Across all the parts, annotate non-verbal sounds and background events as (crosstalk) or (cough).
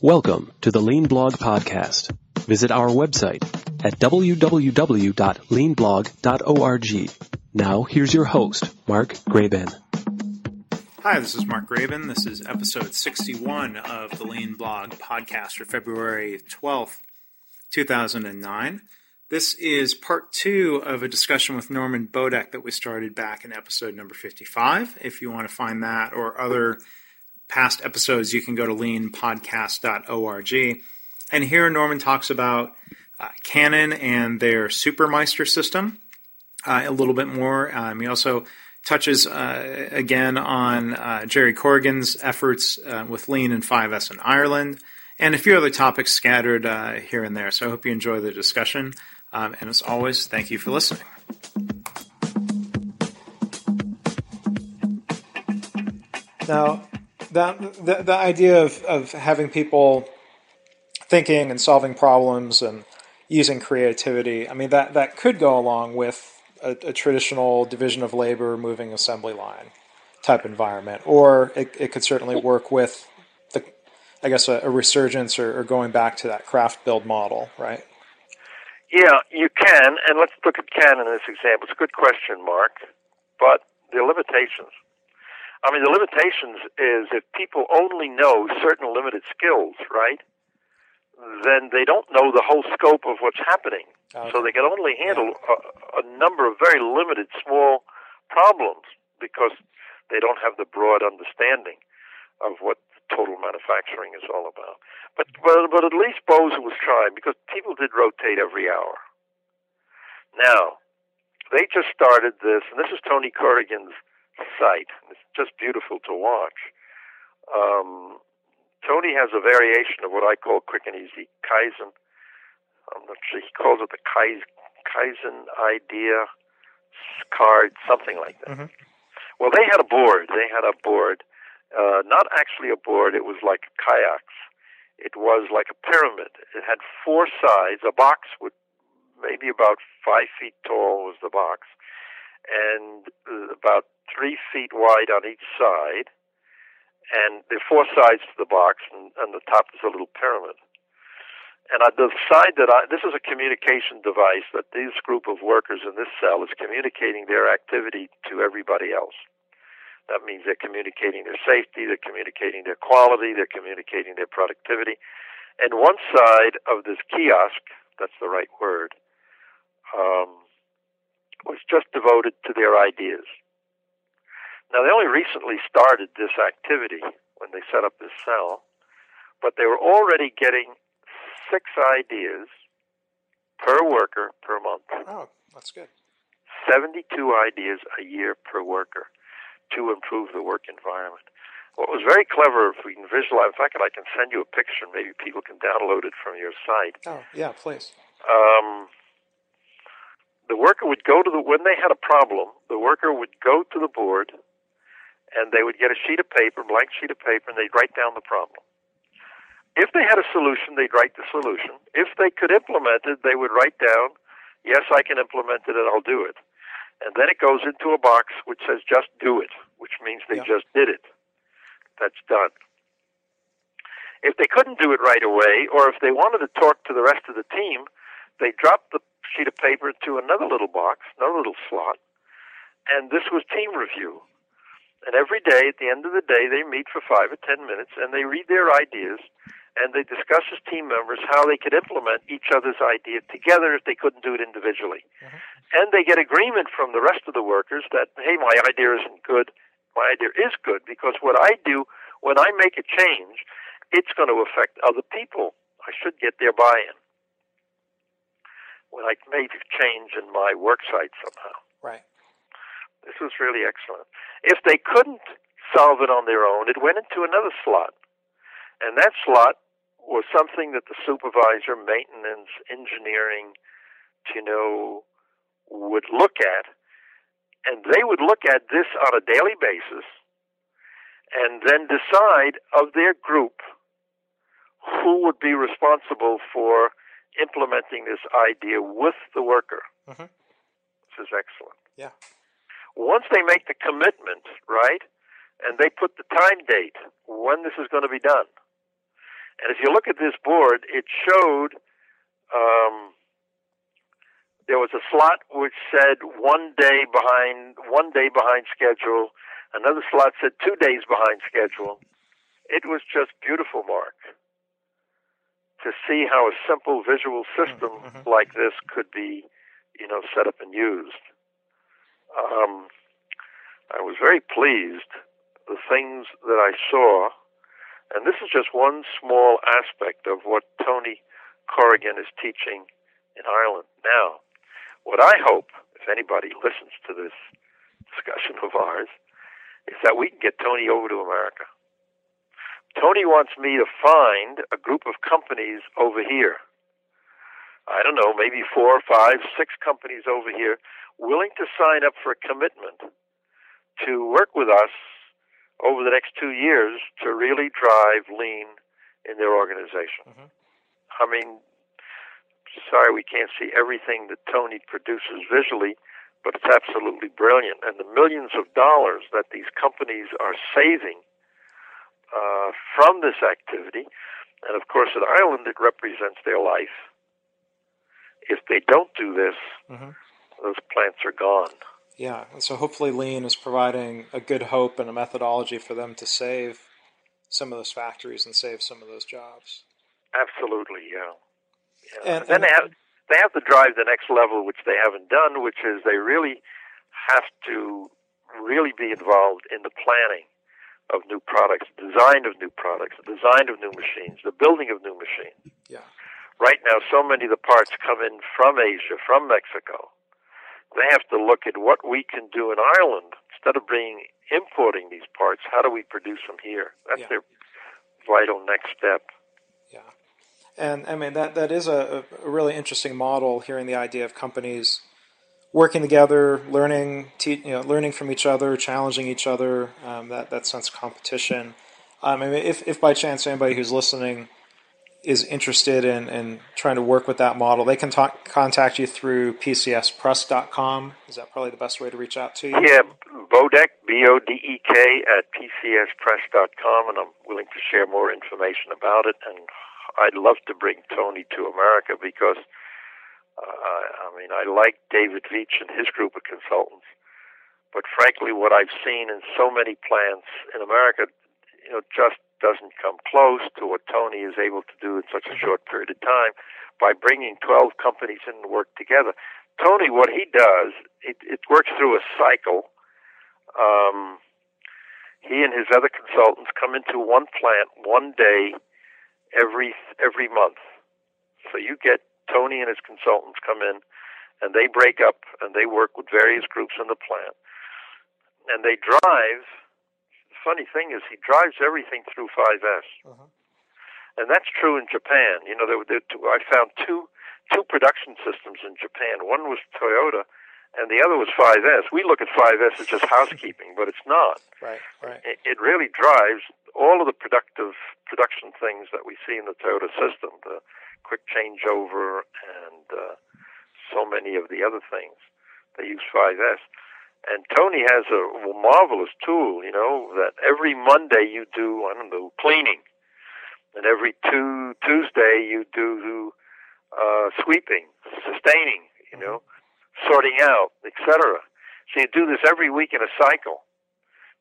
Welcome to the Lean Blog Podcast. Visit our website at www.leanblog.org. Now, here's your host, Mark Graban. Hi, this is Mark Graban. This is episode 61 of the Lean Blog Podcast for February 12th, 2009. This is part two of a discussion with Norman Bodek that we started back in episode number 55. If you want to find that or other past episodes, you can go to leanpodcast.org. And here Norman talks about uh, Canon and their Supermeister system uh, a little bit more. Um, he also touches uh, again on uh, Jerry Corrigan's efforts uh, with Lean and 5S in Ireland and a few other topics scattered uh, here and there. So I hope you enjoy the discussion. Um, and as always, thank you for listening. Now, that the, the idea of, of having people thinking and solving problems and using creativity, I mean, that, that could go along with a, a traditional division of labor, moving assembly line type environment, or it, it could certainly work with the, I guess, a, a resurgence or, or going back to that craft build model, right? Yeah, you can, and let's look at Canon in this example. It's a good question, Mark, but the limitations. I mean, the limitations is if people only know certain limited skills, right? Then they don't know the whole scope of what's happening. Okay. So they can only handle a, a number of very limited small problems because they don't have the broad understanding of what total manufacturing is all about. But but, but at least Bose was trying because people did rotate every hour. Now, they just started this, and this is Tony Corrigan's site. It's just beautiful to watch. Um, Tony has a variation of what I call quick and easy Kaizen. I'm not sure he calls it the Kaizen idea card, something like that. Mm-hmm. Well, they had a board. They had a board, uh, not actually a board. It was like kayaks. It was like a pyramid. It had four sides. A box would maybe about five feet tall was the box, and about three feet wide on each side, and there are four sides to the box, and, and the top is a little pyramid. And the side that I, this is a communication device that this group of workers in this cell is communicating their activity to everybody else. That means they're communicating their safety, they're communicating their quality, they're communicating their productivity. And one side of this kiosk, that's the right word, um, was just devoted to their ideas. Now, they only recently started this activity when they set up this cell, but they were already getting six ideas per worker per month. Oh, that's good. 72 ideas a year per worker to improve the work environment. What was very clever, if we can visualize, in fact, I can send you a picture, maybe people can download it from your site. Oh, yeah, please. Um, the worker would go to the when they had a problem the worker would go to the board and they would get a sheet of paper blank sheet of paper and they'd write down the problem. If they had a solution they'd write the solution. If they could implement it they would write down yes i can implement it and i'll do it. And then it goes into a box which says just do it which means they yeah. just did it. That's done. If they couldn't do it right away or if they wanted to talk to the rest of the team they dropped the sheet of paper to another little box, another little slot, and this was team review. And every day, at the end of the day, they meet for five or ten minutes and they read their ideas and they discuss as team members how they could implement each other's idea together if they couldn't do it individually. Mm-hmm. And they get agreement from the rest of the workers that, hey, my idea isn't good. My idea is good because what I do when I make a change, it's going to affect other people. I should get their buy in when I made a change in my work site somehow. Right. This was really excellent. If they couldn't solve it on their own, it went into another slot. And that slot was something that the supervisor, maintenance, engineering, you know, would look at. And they would look at this on a daily basis and then decide of their group who would be responsible for implementing this idea with the worker. Mm-hmm. This is excellent. Yeah. Once they make the commitment, right, and they put the time date when this is going to be done, And if you look at this board, it showed um, there was a slot which said one day behind, one day behind schedule. Another slot said two days behind schedule. It was just beautiful, Mark, to see how a simple visual system Mm-hmm. like this could be, you know, set up and used. Um, I was very pleased the things that I saw, and this is just one small aspect of what Tony Corrigan is teaching in Ireland. Now, what I hope, if anybody listens to this discussion of ours, is that we can get Tony over to America. Tony wants me to find a group of companies over here. I don't know, maybe four, five, six companies over here willing to sign up for a commitment to work with us over the next two years to really drive lean in their organization. Mhm. I mean, sorry we can't see everything that Tony produces visually, but it's absolutely brilliant. And the millions of dollars that these companies are saving uh, from this activity, and of course in Ireland it represents their life. If they don't do this, Mhm. those plants are gone. Yeah, and so hopefully Lean is providing a good hope and a methodology for them to save some of those factories and save some of those jobs. Absolutely, yeah. yeah. And- then and- they have they have to drive the next level, which they haven't done, which is they really have to really be involved in the planning of new products, design of new products, the design of new machines, the building of new machines. Yeah. Right now, so many of the parts come in from Asia, from Mexico. They have to look at what we can do in Ireland instead of being importing these parts. How do we produce them here? That's Yeah. their vital next step. Yeah, and I mean that that is a, a really interesting model. Hearing the idea of companies working together, learning, te- you know, learning from each other, challenging each other. Um, that that sense of competition. Um, I mean, if if by chance anybody who's listening is interested in, in trying to work with that model, they can talk, contact you through pcspress.com. Is that probably the best way to reach out to you? Yeah, Bodek, B O D E K, at PCSpress.com, and I'm willing to share more information about it. And I'd love to bring Tony to America because, I mean, I like David Veech and his group of consultants. But frankly, what I've seen in so many plants in America, you know, just doesn't come close to what Tony is able to do in such a short period of time by bringing 12 companies in and work together. Tony, what he does, it, it works through a cycle. Um, he and his other consultants come into one plant one day every every month. So you get Tony and his consultants come in, and they break up and they work with various groups in the plant, and they drive. The funny thing is, he drives everything through 5S, Mhm. and that's true in Japan. You know, there, there, I found two two production systems in Japan. One was Toyota, and the other was 5S. We look at 5S as just housekeeping, but it's not. Right. Right. It, it really drives all of the productive production things that we see in the Toyota system, the quick changeover and uh, so many of the other things. They use 5S. And Tony has a marvelous tool, you know, that every Monday you do, I don't know, cleaning. And every two, Tuesday you do uh, sweeping, sustaining, you know, sorting out, etc. So you do this every week in a cycle.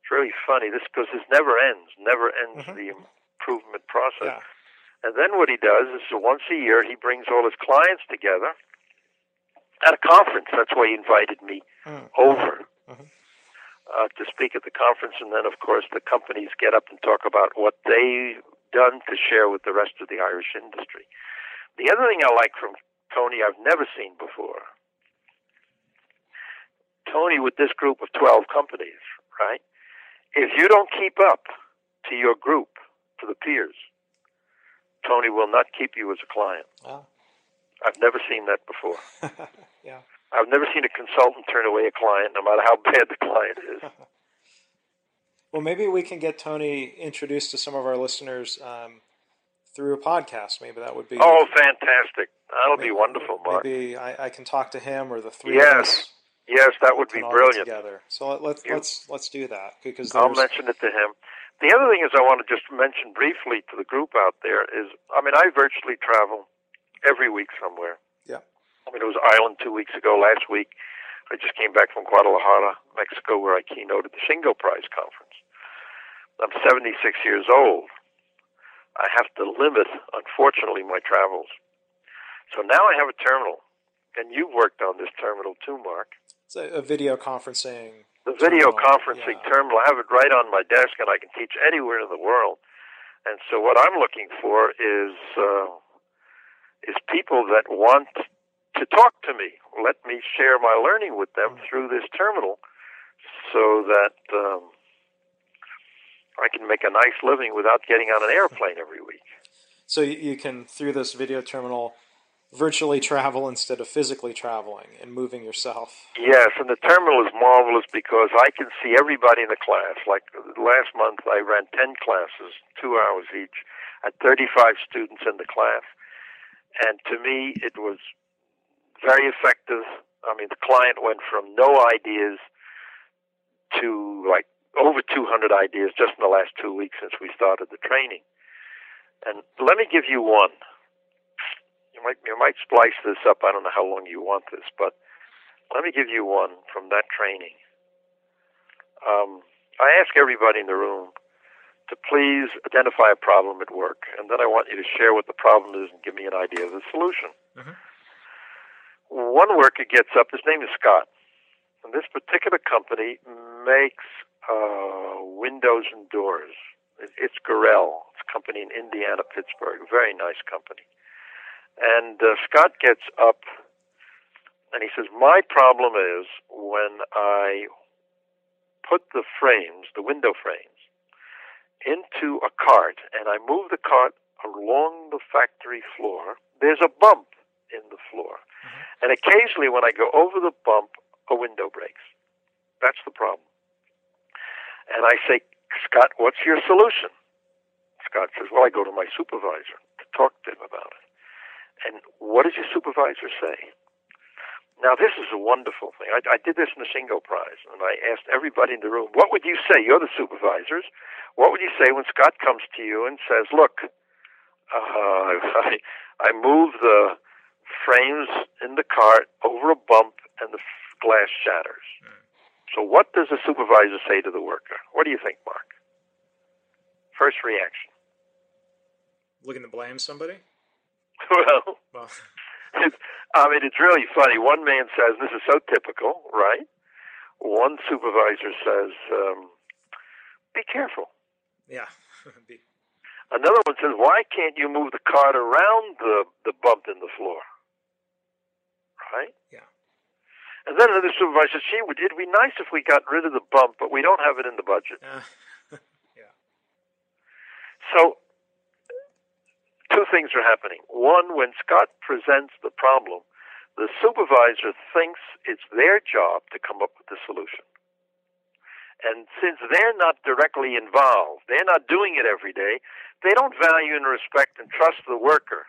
It's really funny. This because this never ends, never ends Mhm. the improvement process. Yeah. And then what he does is once a year he brings all his clients together at a conference. That's why he invited me Mm. over Mhm. uh, to speak at the conference, and then of course the companies get up and talk about what they've done to share with the rest of the Irish industry. The other thing I like from Tony I've never seen before. Tony with this group of 12 companies, right? If you don't keep up to your group, to the peers, Tony will not keep you as a client. Wow. I've never seen that before. (laughs) yeah. I've never seen a consultant turn away a client, no matter how bad the client is. (laughs) Well, maybe we can get Tony introduced to some of our listeners um, through a podcast. Maybe that would be. Oh, fantastic! That'll be wonderful, Mark. Maybe I, I can talk to him or the three Yes, of us. Yes, that would be can all get brilliant. together. So let, let's let's let's do that because I'll mention it to him. The other thing is I want to just mention briefly to the group out there is, I mean, I virtually travel every week somewhere. Yeah. I mean, it was Ireland two weeks ago. Last week, I just came back from Guadalajara, Mexico, where I keynoted the Shingo Prize Conference. I'm 76 years old. I have to limit, unfortunately, my travels. So now I have a terminal, and you've worked on this terminal too, Mark. It's a, a video conferencing. The video terminal, conferencing yeah. terminal, I have it right on my desk, and I can teach anywhere in the world. And so, what I'm looking for is uh, is people that want to talk to me. Let me share my learning with them through this terminal, so that um, I can make a nice living without getting on an airplane every week. So you can through this video terminal virtually travel instead of physically traveling and moving yourself. Yes, and the terminal is marvelous because I can see everybody in the class. Like last month, I ran 10 classes, two hours each, at 35 students in the class. And to me, it was very effective. I mean, the client went from no ideas to like over 200 ideas just in the last two weeks since we started the training. And let me give you one. You might you might splice this up. I don't know how long you want this, but let me give you one from that training. Um, I ask everybody in the room to please identify a problem at work, and then I want you to share what the problem is and give me an idea of the solution. Mhm. One worker gets up. His name is Scott, and this particular company makes uh, windows and doors. It, it's Gorell. It's a company in Indiana, Pittsburgh. Very nice company. And uh, Scott gets up and he says, My problem is when I put the frames, the window frames, into a cart and I move the cart along the factory floor, there's a bump in the floor. And occasionally when I go over the bump, a window breaks. That's the problem. And I say, Scott, what's your solution? Scott says, Well, I go to my supervisor to talk to him about it. And what does your supervisor say? Now, this is a wonderful thing. I, I did this in the Shingo Prize, and I asked everybody in the room, what would you say? You're the supervisors. What would you say when Scott comes to you and says, look, uh, (laughs) I, I move the frames in the cart over a bump and the glass shatters. So, what does the supervisor say to the worker? What do you think, Mark? First reaction. Looking to blame somebody? (laughs) well, I mean, it's really funny. One man says, this is so typical, right? One supervisor says, um, be careful. yeah. (laughs) Be- Another one says, why can't you move the cart around the, the bump in the floor? Right? Yeah. And then another supervisor says, gee, it'd be nice if we got rid of the bump, but we don't have it in the budget. uh, (laughs) So, two things are happening. One, when Scott presents the problem, the supervisor thinks it's their job to come up with the solution. And since they're not directly involved, they're not doing it every day, they don't value and respect and trust the worker.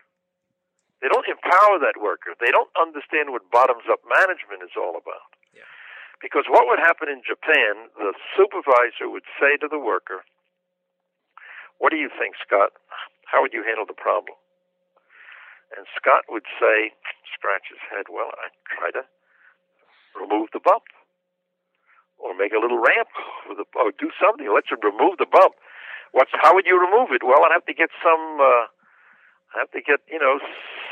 They don't empower that worker. They don't understand what bottoms up management is all about. Yeah. Because what would happen in Japan, the supervisor would say to the worker, What do you think, Scott? How would you handle the problem? And Scott would say, scratch his head, Well, I'd try to remove the bump. Or make a little ramp, or, the, or do something. Let's remove the bump. What's how would you remove it? Well, I'd have to get some. Uh, I have to get you know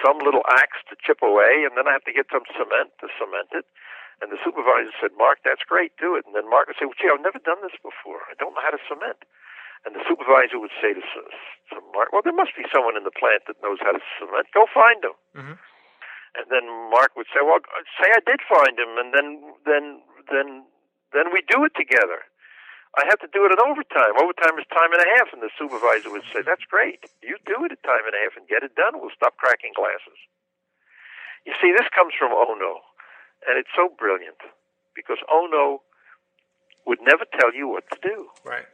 some little axe to chip away, and then I have to get some cement to cement it. And the supervisor said, "Mark, that's great. Do it." And then Mark would say, well, "Gee, I've never done this before. I don't know how to cement." And the supervisor would say to, Mark, "Well, there must be someone in the plant that knows how to cement. Go find him." Mhm. And then Mark would say, "Well, say I did find him, and then then then then we do it together." I have to do it at overtime. Overtime is time and a half, and the supervisor would say, "That's great. You do it at time and a half and get it done. We'll stop cracking glasses." You see, this comes from Ohno, and it's so brilliant because Ohno would never tell you what to do. right.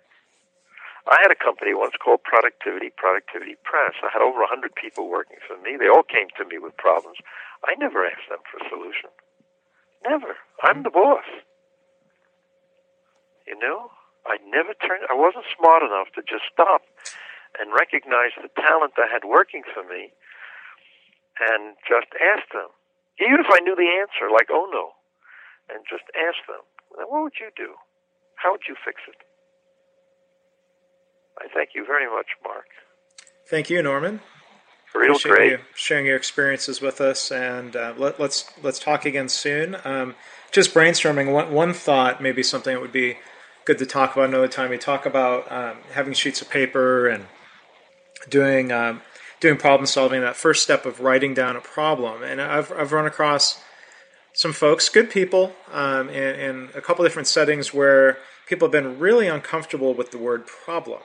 I had a company once called Productivity Productivity Press. I had over a 100 people working for me. They all came to me with problems. I never asked them for a solution. Never. I'm the boss. You know? I never turned. I wasn't smart enough to just stop and recognize the talent I had working for me, and just ask them, even if I knew the answer, like oh no, and just ask them, what would you do? How would you fix it? I thank you very much, Mark. Thank you, Norman. Real Appreciate great. you sharing your experiences with us, and uh, let, let's let's talk again soon. Um, just brainstorming one one thought, maybe something that would be good to talk about another time. We talk about um, having sheets of paper and doing um, doing problem solving. That first step of writing down a problem, and I've I've run across some folks, good people, um, in, in a couple different settings where people have been really uncomfortable with the word problem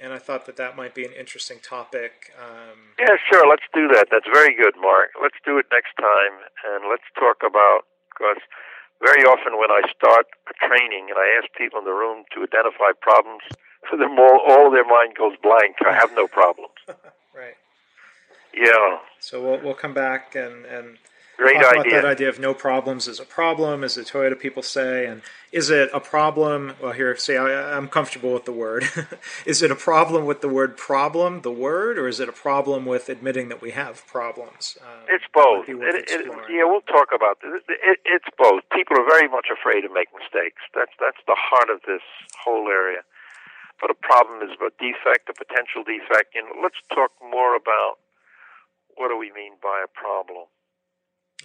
and I thought that that might be an interesting topic. Um, Yeah, sure. Let's do that. That's very good, Mark. Let's do it next time, and let's talk about because very often when I start a training and I ask people in the room to identify problems, for them all, all their mind goes blank. I have no problems. (laughs) right. Yeah, So we'll we'll come back and and great talk about idea. that idea of no problems is a problem, as the Toyota people say, and is it a problem? Well, here, see, I, I'm comfortable with the word. (laughs) is it a problem with the word problem, the word, or is it a problem with admitting that we have problems? Um, It's both. It, it, yeah, we'll talk about this. It, it, it's both. People are very much afraid to make mistakes. That's that's the heart of this whole area. But a problem is a defect, a potential defect. And let's talk more about what do we mean by a problem.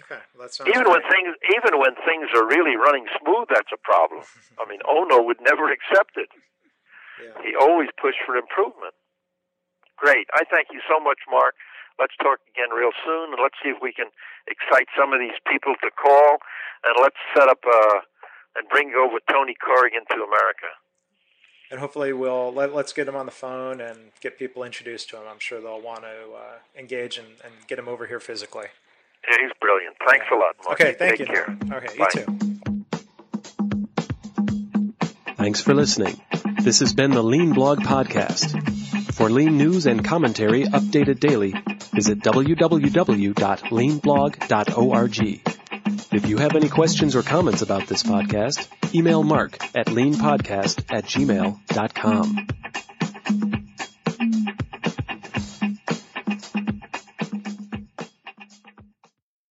Okay, well, that sounds Even when things, even when things are really running smooth, that's a problem. (laughs) I mean, Ohno would never accept it. Yeah. He always pushed for improvement. Great. I thank you so much, Mark. Let's talk again real soon, and let's see if we can excite some of these people to call, and let's set up uh, and bring over Tony Corrigan to America. And hopefully we'll let, let's get him on the phone and get people introduced to him. I'm sure they'll want to uh, engage and, and get him over here physically. Yeah, he's brilliant. Thanks a lot, Mark. Okay, thank Take you. care. Okay, Bye. you too. Thanks for listening. This has been the Lean Blog Podcast. For lean news and commentary updated daily, visit www.leanblog.org. If you have any questions or comments about this podcast, email mark at leanpodcast at gmail.com.